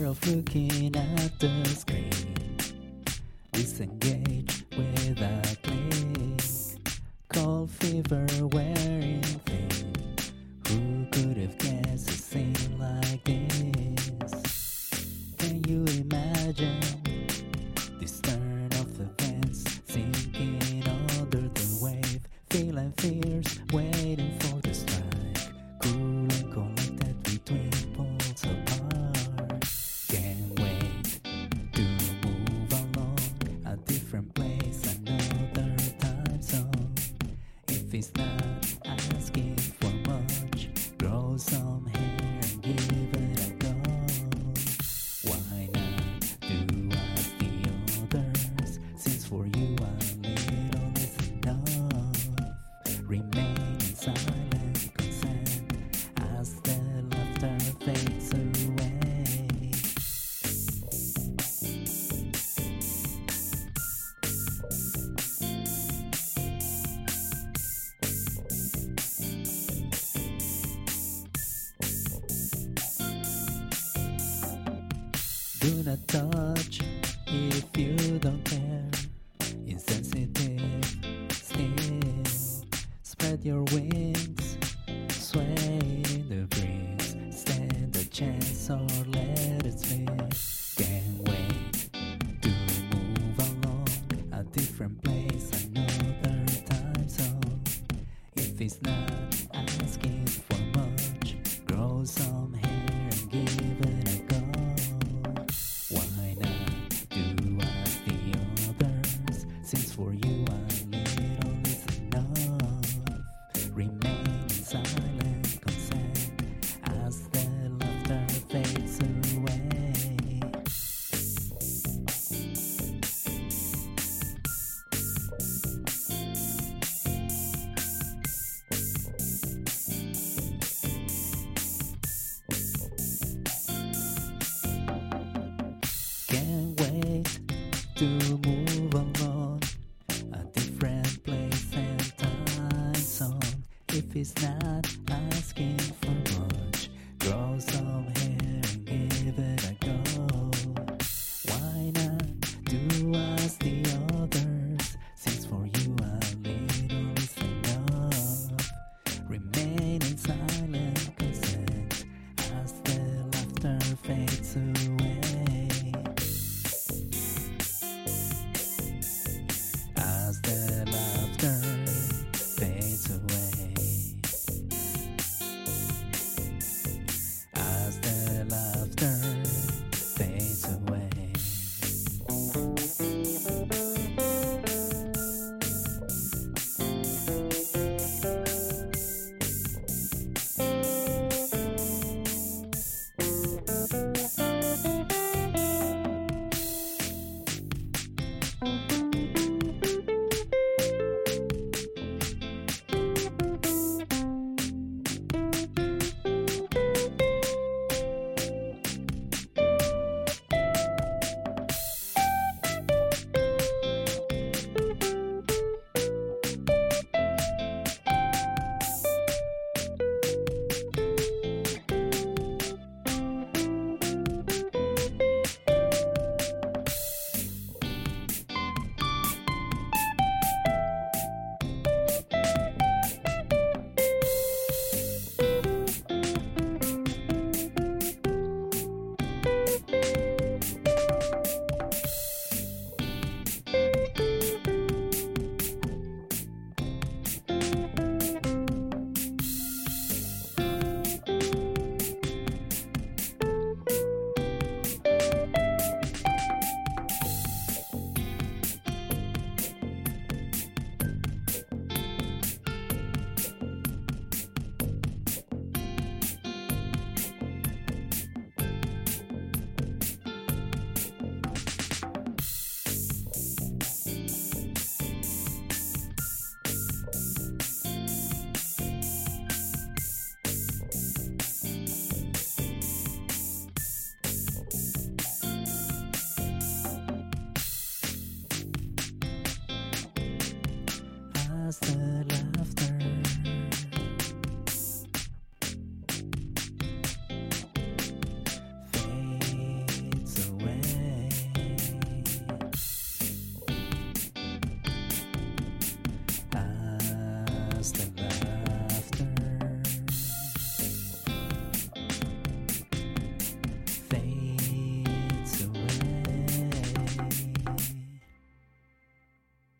of looking at the screen. Disengage with a click. Cold fever wearing thin. Who could have guessed a scene like this? Can you imagine this turn of events sinking under the wave? Feeling fierce, waiting for the If it's not asking for much, grow some hair and give it a go. Why not do as the others? Since for you a little is enough. Remain in silent consent as the laughter fades away. Do not touch if you don't care. Insensitive, still. Spread your wings, sway in the breeze. Stand a chance or let it slip. To move along a different place and time zone. If it's not asking for much, grow some hair and give it a go.